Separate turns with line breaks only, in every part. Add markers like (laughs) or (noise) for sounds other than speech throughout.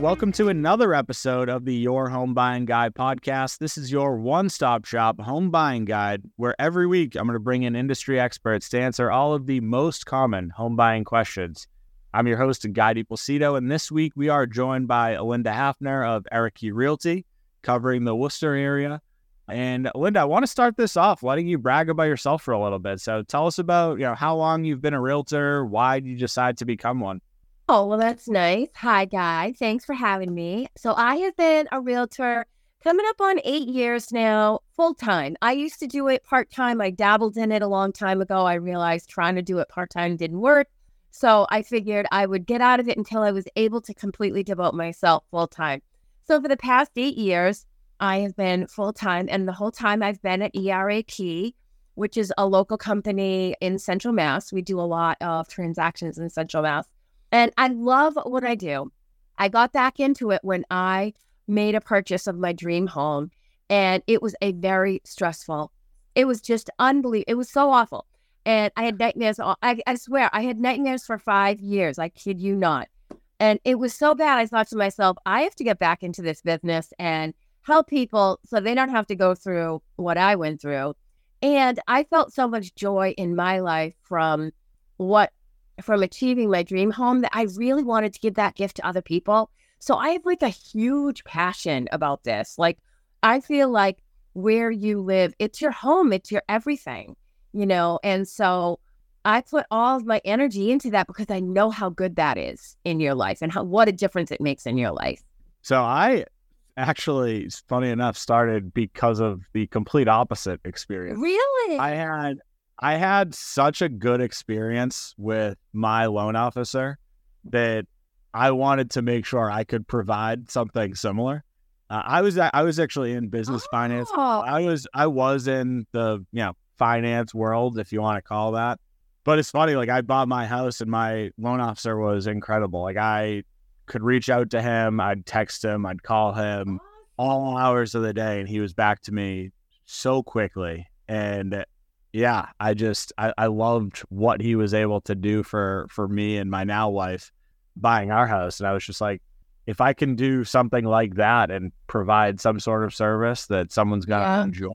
welcome to another episode of the Your Home Buying Guide podcast. This is your one stop shop home buying guide where every week I'm going to bring in industry experts to answer all of the most common home buying questions. I'm your host, Guy DiPlacido, and this week we are joined by Lynda Hafner of ERA Key Realty, covering the Worcester area. And Lynda, I want to start this off letting you brag about yourself for a little bit. So tell us about, you know, how long you've been a realtor, why did you decide to become one?
Oh, well, that's nice. Hi, Guy. Thanks for having me. So, I have been a realtor coming up on eight years now, full time. I used to do it part time. I dabbled in it a long time ago. I realized trying to do it part time didn't work. So, I figured I would get out of it until I was able to completely devote myself full time. So, for the past eight years, I have been full time. And the whole time I've been at ERA Key, which is a local company in Central Mass. We do a lot of transactions in Central Mass. And I love what I do. I got back into it when I made a purchase of my dream home, and it was a very stressful. It was just unbelievable. It was so awful. And I had nightmares. I, I swear, I had nightmares for five years. I kid you not. And it was so bad. I thought to myself, I have to get back into this business and help people so they don't have to go through what I went through. And I felt so much joy in my life from what from achieving my dream home that I really wanted to give that gift to other people. So I have like a huge passion about this. Like, I feel like where you live, it's your home, it's your everything, you know? And so I put all of my energy into that because I know how good that is in your life and how what a difference it makes in your life.
So I actually, funny enough, started because of the complete opposite experience.
Really?
I had I had such a good experience with my loan officer that I wanted to make sure I could provide something similar. Uh, I was I was actually in business oh. finance. I was I was in the you know finance world, if you want to call that. But it's funny, like I bought my house and my loan officer was incredible. Like I could reach out to him, I'd text him, I'd call him all hours of the day, and he was back to me so quickly. And yeah, I just I, I loved what he was able to do for for me and my now wife buying our house. And I was just like, if I can do something like that and provide some sort of service that someone's gonna yeah. enjoy,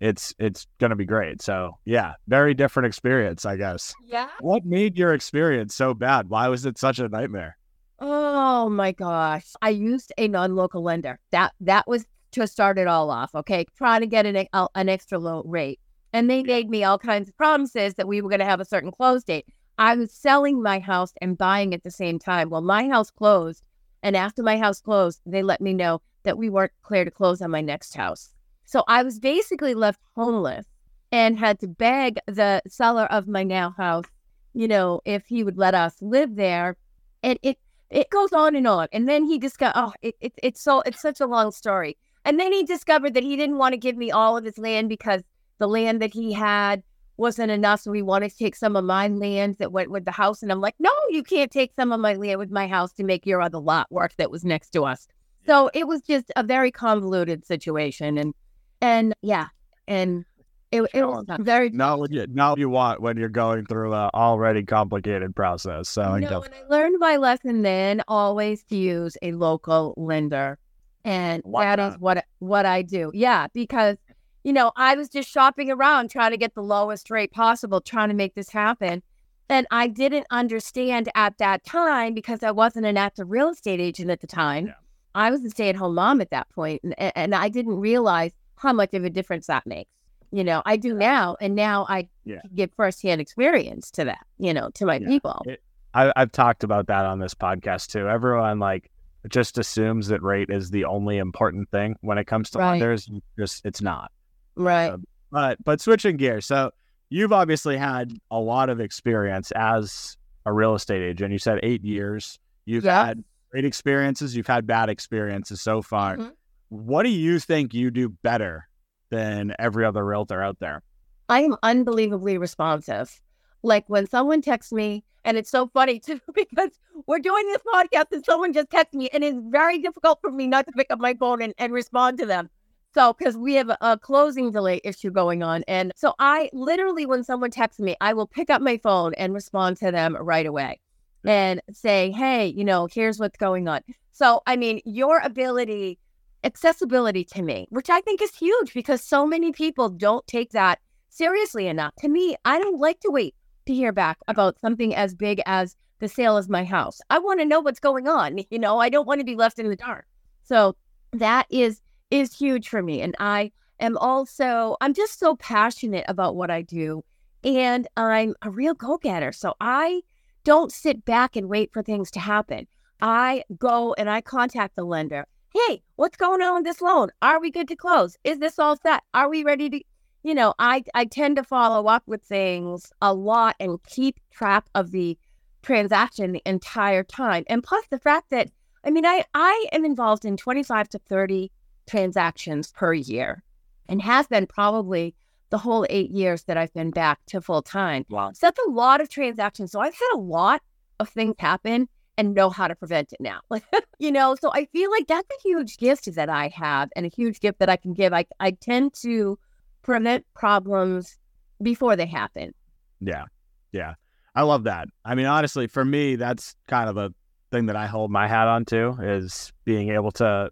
it's it's gonna be great. So yeah, very different experience, I guess.
Yeah.
What made your experience so bad? Why was it such a nightmare?
Oh my gosh. I used a non-local lender. That that was to start it all off. Okay. Trying to get an, an extra low rate. And they made me all kinds of promises that we were going to have a certain close date. I was selling my house and buying at the same time. Well, my house closed. And after my house closed, they let me know that we weren't clear to close on my next house. So I was basically left homeless and had to beg the seller of my now house, you know, if he would let us live there. And it it goes on and on. And then he discovered, oh, it, it, it's so it's such a long story. And then he discovered that he didn't want to give me all of his land because the land that he had wasn't enough. So he wanted to take some of my land that went with the house. And I'm like, no, you can't take some of my land with my house to make your other lot work that was next to us. So it was just a very convoluted situation. And, and yeah. And it, it was very
not what you not what you want when you're going through a already complicated process. So
no, and I learned my lesson then always to use a local lender, and that is what what I do. Yeah, because you know, I was just shopping around trying to get the lowest rate possible, trying to make this happen. And I didn't understand at that time because I wasn't an active real estate agent at the time. Yeah. I was a stay at home mom at that point, and, and I didn't realize how much of a difference that makes. You know, I do now, and now I yeah. give firsthand experience to that, you know, to my yeah. people. It,
I, I've talked about that on this podcast too. Everyone like just assumes that rate is the only important thing when it comes to right. lenders. Just it's not.
Right. Uh,
but but switching gears, so you've obviously had a lot of experience as a real estate agent. You said eight years. You've yeah. had great experiences. You've had bad experiences so far. Mm-hmm. What do you think you do better than every other realtor out there?
I am unbelievably responsive. Like when someone texts me, and it's so funny (laughs) too because we're doing this podcast and someone just texts me, and it's very difficult for me not to pick up my phone and, and respond to them. So, because we have a closing delay issue going on. And so, I literally, when someone texts me, I will pick up my phone and respond to them right away and say, hey, you know, here's what's going on. So, I mean, your ability, accessibility to me, which I think is huge because so many people don't take that seriously enough. To me, I don't like to wait to hear back about something as big as the sale of my house. I want to know what's going on. (laughs) You know, I don't want to be left in the dark. So that is is huge for me. And I am also I'm just so passionate about what I do. And I'm a real go-getter. So I don't sit back and wait for things to happen. I go and I contact the lender. Hey, what's going on with this loan? Are we good to close? Is this all set? Are we ready to you know, I I tend to follow up with things a lot and keep track of the transaction the entire time. And plus the fact that I mean, I I am involved in 25 to 30 transactions per year and has been probably the whole 8 years that I've been back to full time.
Wow.
So that's a lot of transactions. So I've had a lot of things happen and know how to prevent it now. (laughs) you know, so I feel like that's a huge gift that I have and a huge gift that I can give. I I tend to prevent problems before they happen.
Yeah. Yeah. I love that. I mean, honestly, for me, that's kind of a thing that I hold my hat on to is being able to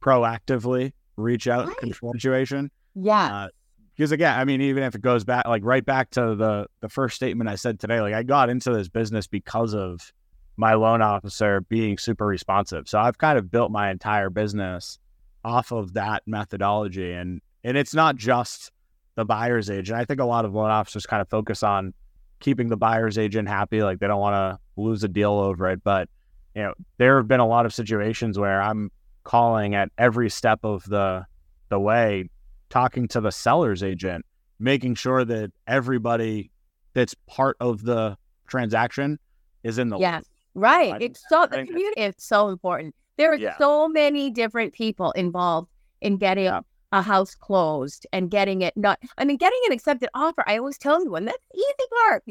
proactively reach out right. control situation.
Yeah. Uh,
because again, I mean, even if it goes back like right back to the the first statement I said today, like I got into this business because of my loan officer being super responsive. So I've kind of built my entire business off of that methodology. And and it's not just the buyer's agent. I think a lot of loan officers kind of focus on keeping the buyer's agent happy, like they don't want to lose a deal over it. But you know, there have been a lot of situations where I'm calling at every step of the the way, talking to the seller's agent, making sure that everybody that's part of the transaction is in the
yes, right. It's so the community is so important. There are yeah. so many different people involved in getting yeah a house closed and getting it not I mean getting an accepted offer I always tell you, and that's the easy part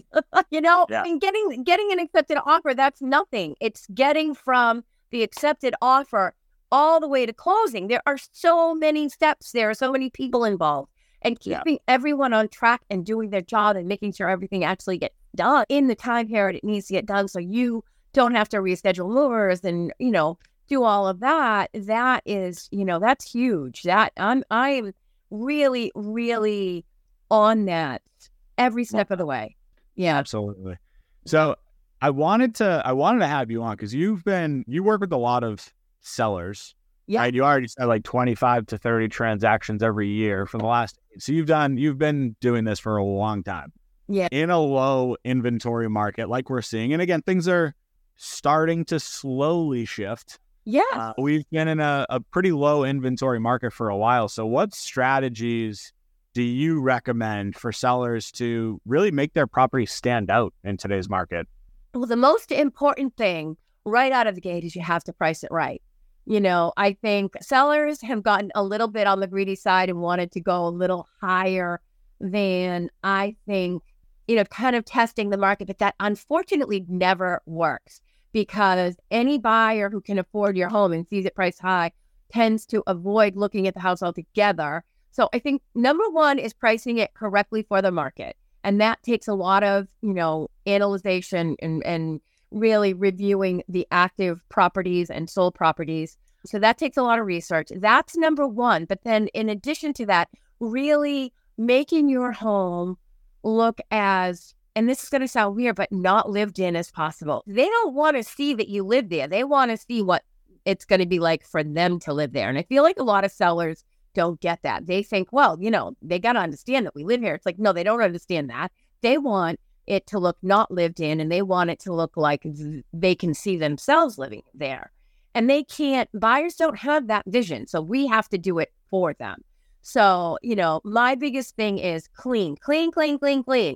(laughs) you know yeah. and getting getting an accepted offer that's nothing it's getting from the accepted offer all the way to closing there are so many steps there are so many people involved and keeping yeah. everyone on track and doing their job and making sure everything actually gets done in the time period it needs to get done so you don't have to reschedule movers and you know do all of that, that is, you know, that's huge. That I'm I'm really, really on that every step of the way. Yeah.
Absolutely. So I wanted to I wanted to have you on because you've been you work with a lot of sellers. Yeah. Right? You already said like 25 to 30 transactions every year for the last so you've done you've been doing this for a long time.
Yeah.
In a low inventory market like we're seeing. And again, things are starting to slowly shift.
Yeah.
Uh, we've been in a, a pretty low inventory market for a while. So, what strategies do you recommend for sellers to really make their property stand out in today's market?
Well, the most important thing right out of the gate is you have to price it right. You know, I think sellers have gotten a little bit on the greedy side and wanted to go a little higher than I think, you know, kind of testing the market, but that unfortunately never works because any buyer who can afford your home and sees it priced high tends to avoid looking at the house altogether. So I think number one is pricing it correctly for the market. And that takes a lot of, you know, analyzation and, and really reviewing the active properties and sold properties. So that takes a lot of research. That's number one. But then in addition to that, really making your home look as and this is going to sound weird, but not lived in as possible. They don't want to see that you live there. They want to see what it's going to be like for them to live there. And I feel like a lot of sellers don't get that. They think, well, you know, they got to understand that we live here. It's like, no, they don't understand that. They want it to look not lived in and they want it to look like they can see themselves living there. And they can't, buyers don't have that vision. So we have to do it for them. So, you know, my biggest thing is clean, clean, clean, clean, clean.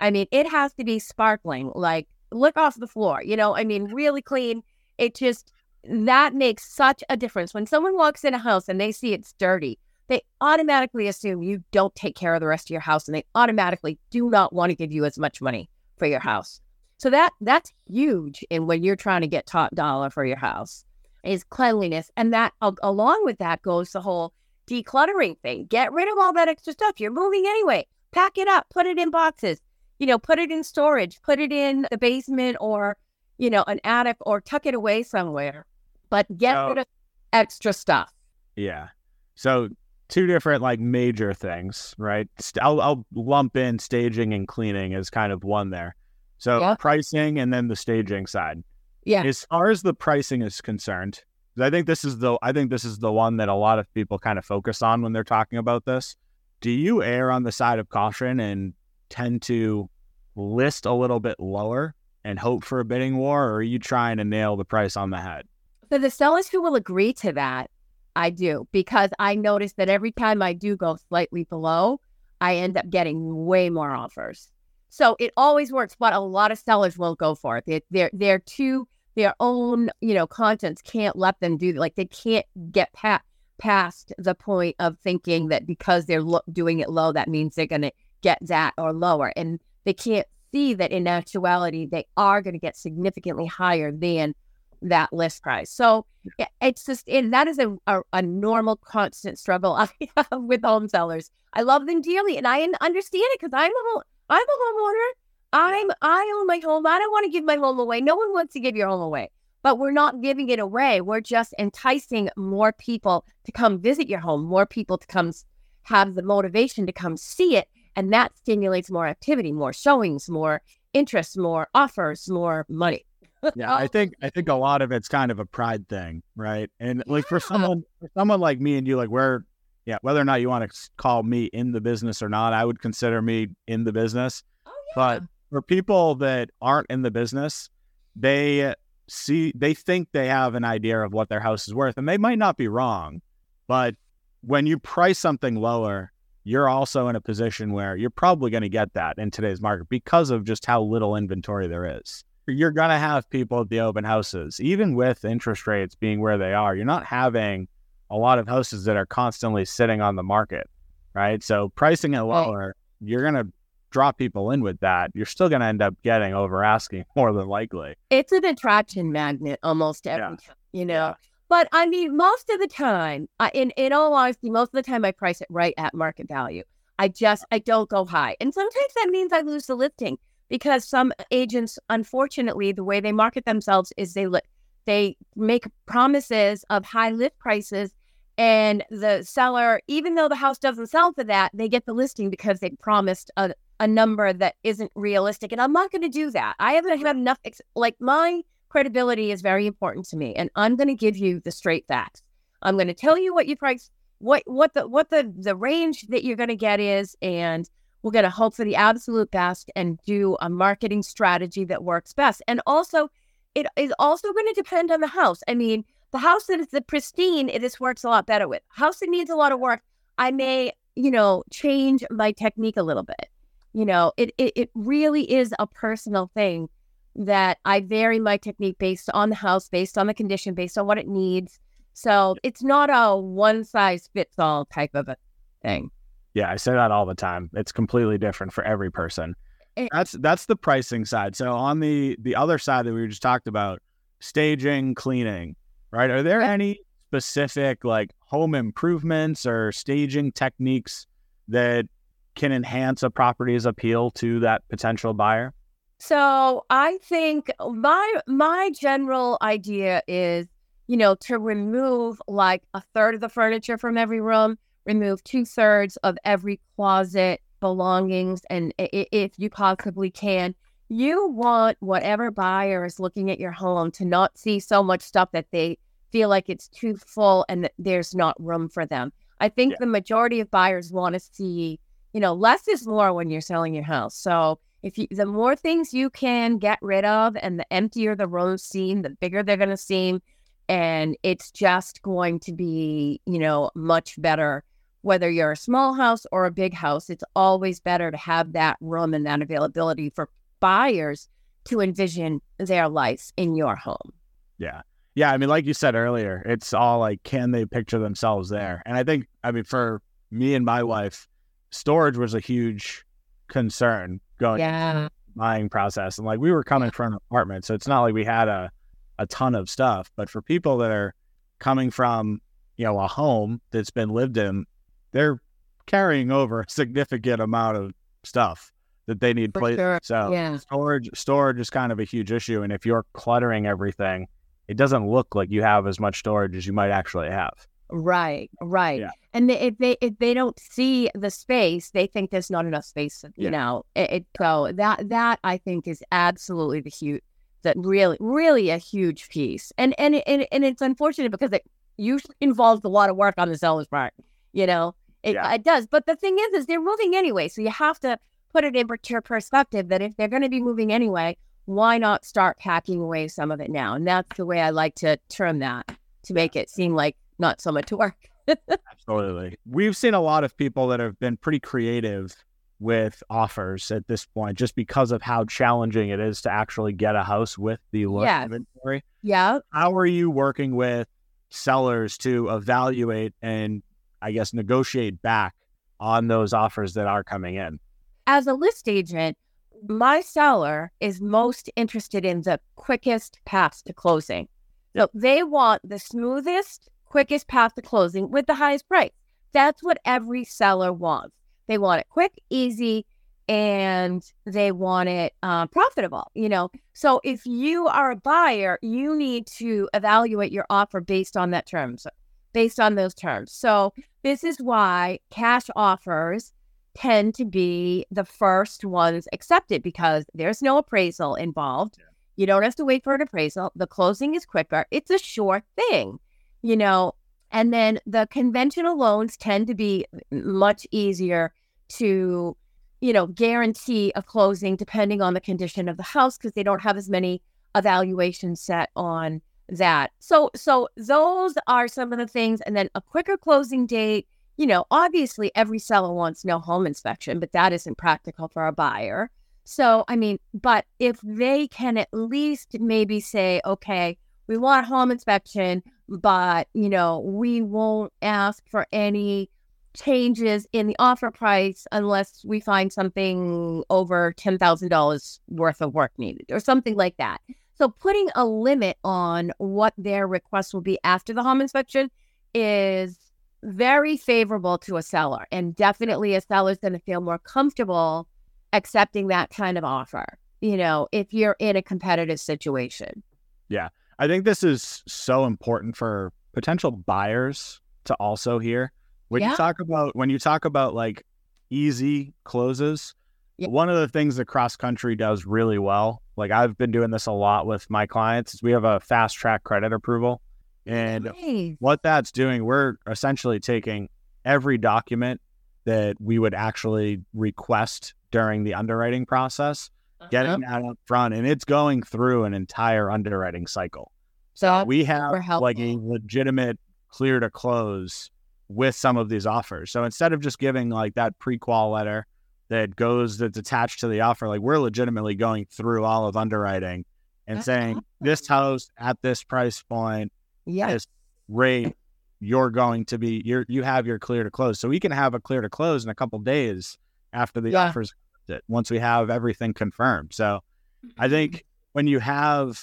I mean, it has to be sparkling, like look off the floor, you know, I mean, really clean. It just, that makes such a difference. When someone walks in a house and they see it's dirty, they automatically assume you don't take care of the rest of your house and they automatically do not want to give you as much money for your house. So that that's huge in when you're trying to get top dollar for your house is cleanliness. And that along with that goes the whole decluttering thing. Get rid of all that extra stuff. You're moving anyway. Pack it up, put it in boxes you know, put it in storage, put it in the basement or, you know, an attic or tuck it away somewhere. but get
So-
rid of extra stuff.
Yeah. So two different like major things, right? I'll, I'll lump in staging and cleaning as kind of one there. So
Yeah.
pricing and then the staging side.
Yeah.
As far as the pricing is concerned, I think this is the I think this is the one that a lot of people kind of focus on when they're talking about this. Do you err on the side of caution and tend to list a little bit lower and hope for a bidding war, or are you trying to nail the price on the head?
For the sellers who will agree to that, I do because I notice that every time I do go slightly below, I end up getting way more offers. So it always works, but a lot of sellers won't go for it. They, they're they're too their own you know contents can't let them do like they can't get past past the point of thinking that because they're lo- doing it low that means they're going to get that or lower and they can't see that in actuality they are going to get significantly higher than that list price. So it's just it, that is a, a, a normal constant struggle (laughs) I have with home sellers. I love them dearly and I understand it because I'm a I'm a homeowner. I'm I own my home. I don't want to give my home away. No one wants to give your home away. But we're not giving it away. We're just enticing more people to come visit your home, more people to come have the motivation to come see it. And that stimulates more activity, more showings, more interest, more offers, more money. (laughs)
Yeah, I think I think a lot of it's kind of a pride thing, right? And like for someone for someone like me and you, like we're yeah, whether or not you want to call me in the business or not, I would consider me in the business.
Oh,
But for people that aren't in the business, they see they think they have an idea of what their house is worth, and they might not be wrong. But when you price something lower, you're also in a position where you're probably going to get that in today's market because of just how little inventory there is. You're going to have people at the open houses, even with interest rates being where they are. You're not having a lot of houses that are constantly sitting on the market, right? So pricing it
Right.
lower, you're going to draw people in with that. You're still going to end up getting over asking (laughs) more than likely.
it's an attraction magnet almost every
Yeah.
time, you know. But I mean, most of the time, I, in in all honesty, most of the time I price it right at market value. I just I don't go high, and sometimes that means I lose the listing because some agents, unfortunately, the way they market themselves is they li- they make promises of high list prices, and the seller, even though the house doesn't sell for that, they get the listing because they promised a a number that isn't realistic. And I'm not going to do that. I haven't had enough, ex- like, my credibility is very important to me. And I'm going to give you the straight facts. I'm going to tell you what you price, what, what the, what the, the range that you're going to get is. And we're going to hope for the absolute best and do a marketing strategy that works best. And also, it is also going to depend on the house. I mean, the house that is the pristine, it this works a lot better with. House that needs a lot of work, I may, you know, change my technique a little bit you know it, it it really is a personal thing that i vary my technique based on the house based on the condition based on what it needs so it's not a one size fits all type of a thing
Yeah, I say that all the time. It's completely different for every person.
It-
That's that's the pricing side. So on the the other side that we just talked about, staging, cleaning, right? Are there any specific like home improvements or staging techniques that can enhance a property's appeal to that potential buyer?
so i think my my general idea is you know to remove like a third of the furniture from every room remove two thirds of every closet belongings and if you possibly can you want whatever buyer is looking at your home to not see so much stuff that they feel like it's too full and that there's not room for them. I think
Yeah.
the majority of buyers want to see, you know, less is more when you're selling your house. So if you, the more things you can get rid of and the emptier the rooms seem, the bigger they're going to seem. And it's just going to be, you know, much better. Whether you're a small house or a big house, it's always better to have that room and that availability for buyers to envision their life in your home.
Yeah. Yeah. I mean, like you said earlier, it's all like, can they picture themselves there? And I think, I mean, for me and my wife, storage was a huge concern going
Yeah.
buying process. And like we were coming from an apartment, so it's not like we had a, a ton of stuff. But for people that are coming from, you know, a home that's been lived in, they're carrying over a significant amount of stuff that they need place.
sure.
So
Yeah.
storage storage is kind of a huge issue. And if you're cluttering everything, it doesn't look like you have as much storage as you might actually have.
Right, right.
Yeah.
And they, if they if they don't see the space, they think there's not enough space. You
Yeah.
know, it, it so that that I think is absolutely the huge that really really a huge piece. And and and and it's unfortunate because it usually (laughs) involves a lot of work on the seller's part. You know, it
Yeah.
it does. But the thing is, is they're moving anyway, so you have to put it in per- perspective that if they're going to be moving anyway, why not start packing away some of it now? And that's the way I like to term that to make it seem like not so much work. (laughs)
Absolutely. We've seen a lot of people that have been pretty creative with offers at this point just because of how challenging it is to actually get a house with the low inventory.
Yeah.
How are you working with sellers to evaluate and I guess negotiate back on those offers that are coming in?
As a list agent, my seller is most interested in the quickest path to closing. So they want the smoothest, quickest path to closing with the highest price. That's what every seller wants. They want it quick, easy, and they want it uh, profitable. You know, so if you are a buyer, you need to evaluate your offer based on that terms, based on those terms. So this is why cash offers tend to be the first ones accepted because there's no appraisal involved. You don't have to wait for an appraisal. The closing is quicker. It's a sure thing, you know. And then the conventional loans tend to be much easier to, you know, guarantee a closing depending on the condition of the house because they don't have as many evaluations set on that. So so those are some of the things and then a quicker closing date you know, obviously every seller wants no home inspection, but that isn't practical for a buyer. So, I mean, but if they can at least maybe say, okay, we want home inspection, but, you know, we won't ask for any changes in the offer price unless we find something over $10,000 worth of work needed or something like that. So, putting a limit on what their request will be after the home inspection is very favorable to a seller and definitely a seller's going to feel more comfortable accepting that kind of offer you know if you're in a competitive situation Yeah.
I think this is so important for potential buyers to also hear. When
Yeah.
you talk about when you talk about like easy closes,
Yeah.
one of the things that cross country does really well, like I've been doing this a lot with my clients, is we have a fast track credit approval. And
Nice.
what that's doing, we're essentially taking every document that we would actually request during the underwriting process, getting that up front, and it's going through an entire underwriting cycle.
so
we have like a legitimate clear to close with some of these offers. So instead of just giving like that pre-qual letter that goes that's attached to the offer, like we're legitimately going through all of underwriting and
That's
saying this house at this price point,
yeah
this rate, you're going to be you're you have your clear to close. So we can have a clear to close in a couple days after the
Yeah.
offers accepted, once we have everything confirmed. So I mm-hmm. think when you have,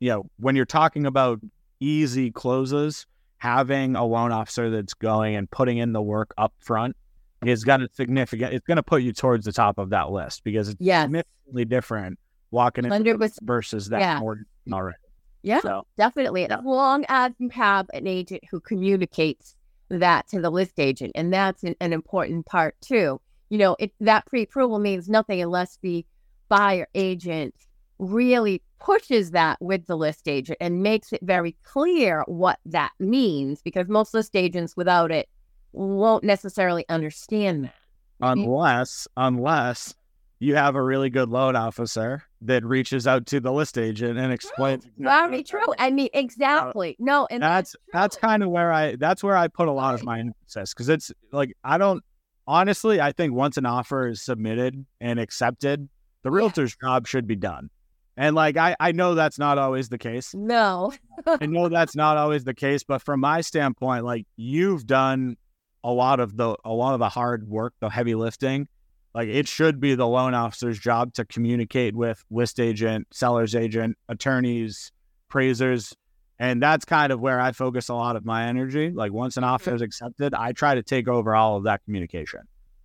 you know, when you're talking about easy closes, having a loan officer that's going and putting in the work up front is going to significant. It's going to put you towards the top of that list because it's
yes
significantly different walking in
100%
versus that
Yeah.
mortgage already.
Yeah
So
definitely.
Yeah.
as long as you have an agent who communicates that to the list agent and that's an, an important part too. You know it, that pre-approval means nothing unless the buyer agent really pushes that with the list agent and makes it very clear what that means because most list agents without it won't necessarily understand that.
Unless mm. unless you have a really good loan officer that reaches out to the list agent and explains exactly
very
what
true i mean exactly no and
that's that's
true.
kind of where I that's where I put a lot of my emphasis because it's like I don't honestly I think once an offer is submitted and accepted, the
Yeah.
realtor's job should be done. And like I I know that's not always the case.
no
I know that's not always the case, but from my standpoint, like you've done a lot of the a lot of the hard work, the heavy lifting. Like it should be the loan officer's job to communicate with list agent, seller's agent, attorneys, appraisers. And that's kind of where I focus a lot of my energy. Like once an offer is accepted, I try to take over all of that communication.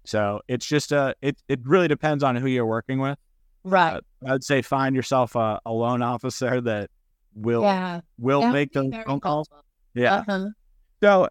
So it's just a it it really depends on who you're working with.
right
I'd say find yourself a, a loan officer that will
Yeah.
will
that
make those
very
phone calls.
helpful.
Yeah.
Uh-huh.
So,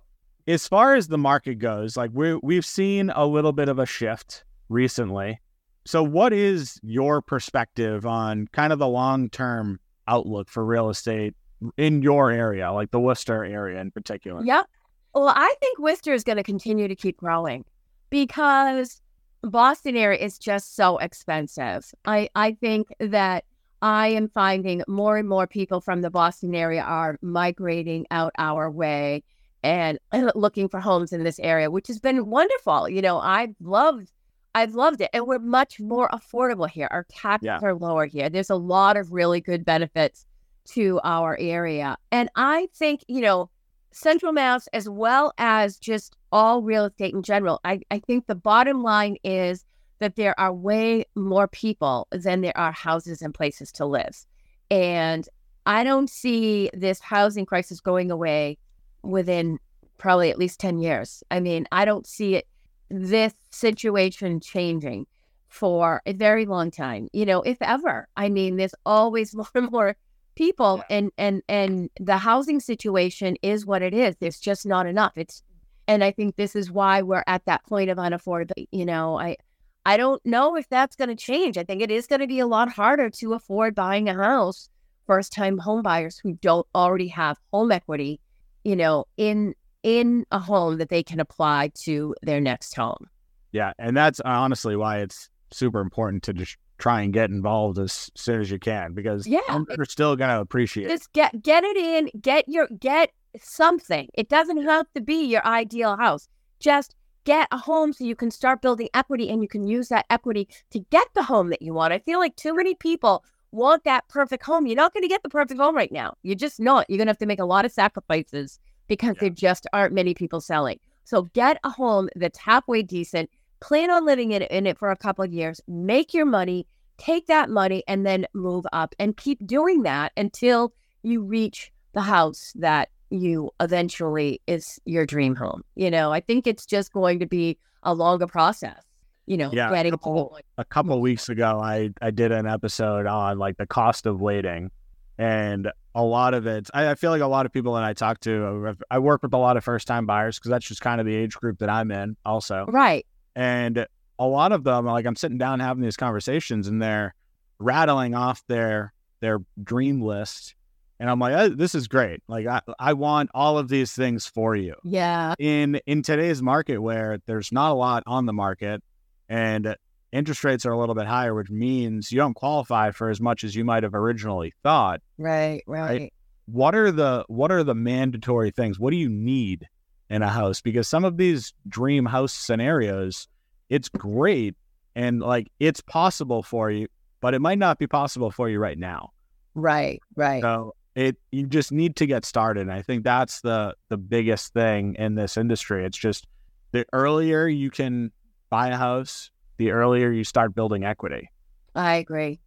as far as the market goes, like we we've seen a little bit of a shift recently. So, what is your perspective on kind of the long term outlook for real estate in your area, like the Worcester area in particular?
Yep. Well, I think Worcester is going to continue to keep growing because Boston area is just so expensive. I, I think that I am finding more and more people from the Boston area are migrating out our way and (clears throat) looking for homes in this area, which has been wonderful. You know, I've loved I've loved it. And we're much more affordable here. Our taxes
Yeah.
are lower here. There's a lot of really good benefits to our area. And I think, you know, Central Mass, as well as just all real estate in general, I, I think the bottom line is that there are way more people than there are houses and places to live. And I don't see this housing crisis going away within probably at least 10 years. I mean, I don't see it, this situation changing for a very long time, you know, if ever. I mean, there's always (laughs) more and more people and and and the housing situation is what it is. There's just not enough. It's and i think this is why we're at that point of unaffordability you know i i don't know if that's going to change. I think it is going to be a lot harder to afford buying a house first time home buyers who don't already have home equity you know in in a home that they can apply to their next home
Yeah, and that's uh, honestly why it's super important to just try and get involved as soon as you can because
Yeah.
they're still going to appreciate. it.
just get get it in get your get something it doesn't have to be your ideal house just get a home so you can start building equity and you can use that equity to get the home that you want i feel like too many people want that perfect home you're not going to get the perfect home right now you're just not you're going to have to make a lot of sacrifices because
Yeah.
there just aren't many people selling so get a home that's halfway decent plan on living in, in it for a couple of years make your money take that money and then move up and keep doing that until you reach the house that you eventually is your dream home. You know, I think it's just going to be a longer process, you know,
Yeah,
getting to
couple- a couple of mm-hmm. weeks ago I I did an episode on like the cost of waiting and a lot of it I, I feel like a lot of people that I talk to uh, I've- work with a lot of first time buyers because that's just kind of the age group that I'm in also
Right.
and a lot of them like I'm sitting down having these conversations and they're rattling off their their dream list and I'm like oh, this is great like I, I want all of these things for you
Yeah.
in in today's market where there's not a lot on the market and interest rates are a little bit higher which means you don't qualify for as much as you might have originally thought
Right. Right.
what are the what are the mandatory things what do you need in a house because some of these dream house scenarios it's great and like it's possible for you but it might not be possible for you right now
Right. Right.
so it you just need to get started. And I think that's the the biggest thing in this industry. It's just the earlier you can buy a house, the earlier you start building equity.
I agree.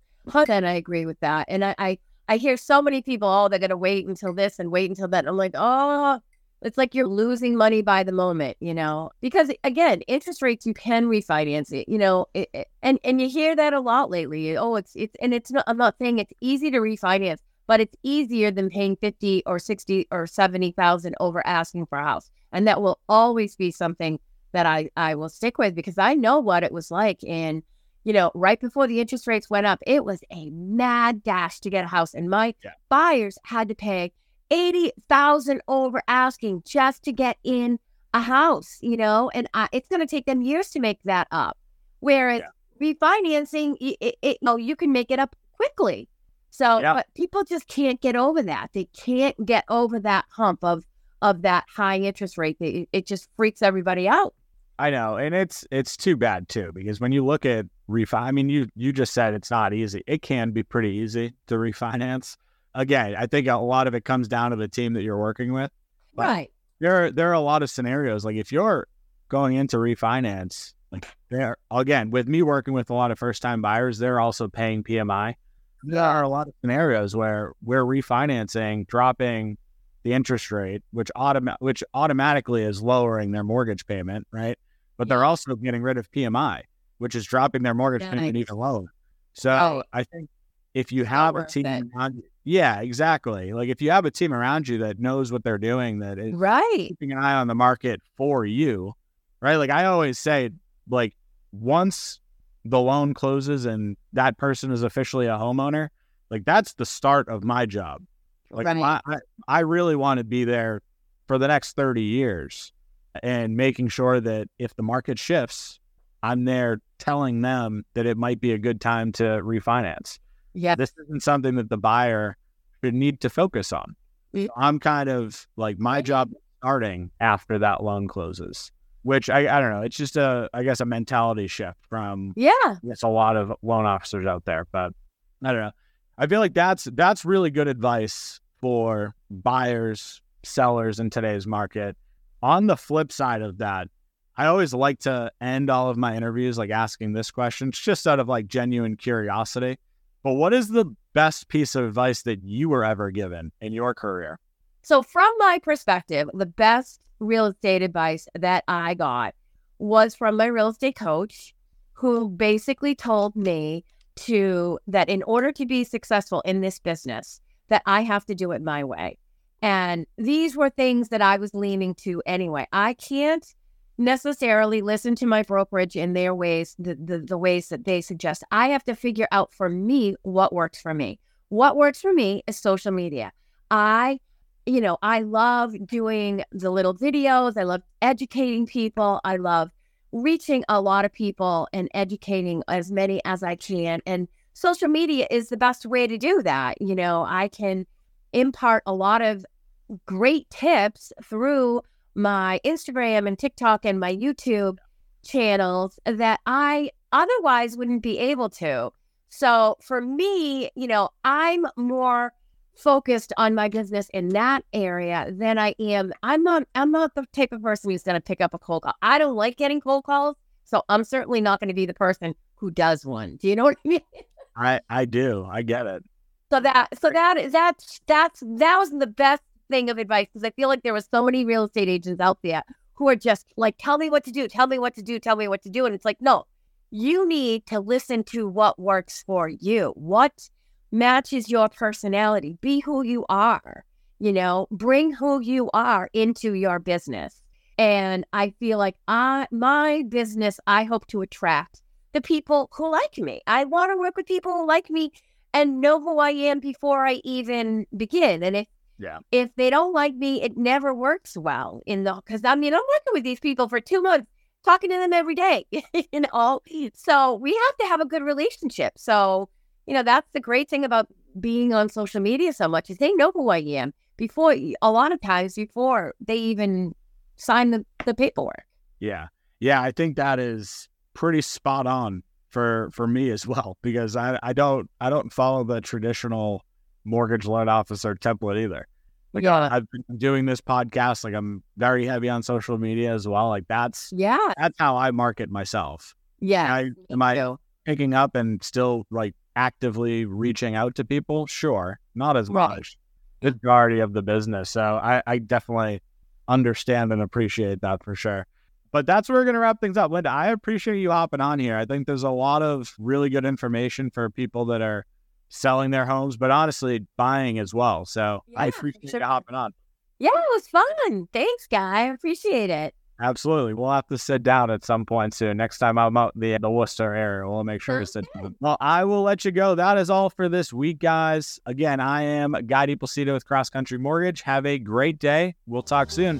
And I agree with that. And I, I, I hear so many people, oh, they're going to wait until this and wait until that. I'm like, oh, it's like you're losing money by the moment, you know, because again, interest rates, you can refinance it, you know, it, it- and, and you hear that a lot lately. Oh, it's, it's, and it's not, I'm not saying it's easy to refinance, but it's easier than paying 50 or 60 or 70,000 over asking for a house. And that will always be something that I, I will stick with because I know what it was like. And, you know, right before the interest rates went up, it was a mad dash to get a house. And my
Yeah.
buyers had to pay 80,000 over asking just to get in a house, you know, and I, it's going to take them years to make that up. Whereas refinancing, it, it, it, you know, you can make it up quickly. So,
Yeah.
but people just can't get over that. They can't get over that hump of of that high interest rate. It, it just freaks everybody out.
I know, and it's it's too bad too because when you look at refi, I mean, you you just said it's not easy. It can be pretty easy to refinance. Again, I think a lot of it comes down to the team that you're working with. But-
Right.
there are, there are a lot of scenarios like if you're going into refinance like there again with me working with a lot of first time buyers they're also paying pmi there are a lot of scenarios where we're refinancing dropping the interest rate which automa- which automatically is lowering their mortgage payment right but they're also getting rid of pmi which is dropping their mortgage payment
Nice.
even lower so
Right.
i think if you have a team around you- Yeah, exactly. Like if you have a team around you that knows what they're doing, that is
Right.
keeping an eye on the market for you, right? Like I always say, like once the loan closes and that person is officially a homeowner, like that's the start of my job. Like
Right.
I, I, I really want to be there for the next 30 years and making sure that if the market shifts, I'm there telling them that it might be a good time to refinance
Yeah.
this isn't something that the buyer should need to focus on.
Mm.
So I'm kind of like my job starting after that loan closes, which I, I don't know. It's just a, I guess, a mentality shift from
Yeah.
it's a lot of loan officers out there. But I don't know. I feel like that's that's really good advice for buyers, sellers in today's market. On the flip side of that, I always like to end all of my interviews like asking this question, it's just out of like genuine curiosity. But what is the best piece of advice that you were ever given in your career?
So, from my perspective, the best real estate advice that I got was from my real estate coach, who basically told me to that in order to be successful in this business, that I have to do it my way. And these were things that I was leaning to anyway. I can't necessarily listen to my brokerage in their ways, the, the, the ways that they suggest. I have to figure out for me what works for me. What works for me is social media. I you know, I love doing the little videos. I love educating people. I love reaching a lot of people and educating as many as I can. And social media is the best way to do that. You know, I can impart a lot of great tips through my Instagram and TikTok and my YouTube channels that I otherwise wouldn't be able to. So for me, you know, I'm more focused on my business in that area than I am. I'm not I'm not the type of person who's gonna pick up a cold call. I don't like getting cold calls. So I'm certainly not gonna be the person who does one. Do you know what I mean? (laughs)
I I do. I get it.
So that so that that's that's that was the best thing of advice because I feel like there was so many real estate agents out there who are just like, tell me what to do, tell me what to do, tell me what to do. And it's like, no, you need to listen to what works for you. What matches your personality. Be who you are, you know, bring who you are into your business. And I feel like I my business, I hope to attract the people who like me. I want to work with people who like me and know who I am before I even begin. And if
Yeah.
if they don't like me, it never works well in the because I mean I'm working with these people for two months, talking to them every day, (laughs) you know. So we have to have a good relationship. So you know that's the great thing about being on social media so much is they know who I am before a lot of times before they even sign the, the paperwork.
Yeah. Yeah, I think that is pretty spot on for for me as well (laughs) because I I don't I don't follow the traditional mortgage loan officer template either. Like I've been doing this podcast like I'm very heavy on social media as well. Like that's
yeah,
that's how I market myself.
yeah.
I, am I
So,
picking up and still like actively reaching out to people? Sure, not as
Right.
much. The majority of the business. So I, I definitely understand and appreciate that for sure. But that's where we're going to wrap things up. Lynda, I appreciate you hopping on here. I think there's a lot of really good information for people that are selling their homes, but honestly, buying as well. So I appreciate
sure.
you hopping on.
yeah, it was fun. Thanks, guy. I appreciate it.
Absolutely. We'll have to sit down at some point soon. Next time I'm out in the, the Worcester area, we'll make sure to sit down. Well, I will let you go. That is all for this week, guys. Again, I am Guy DiPlacido with Cross Country Mortgage. Have a great day. We'll talk soon.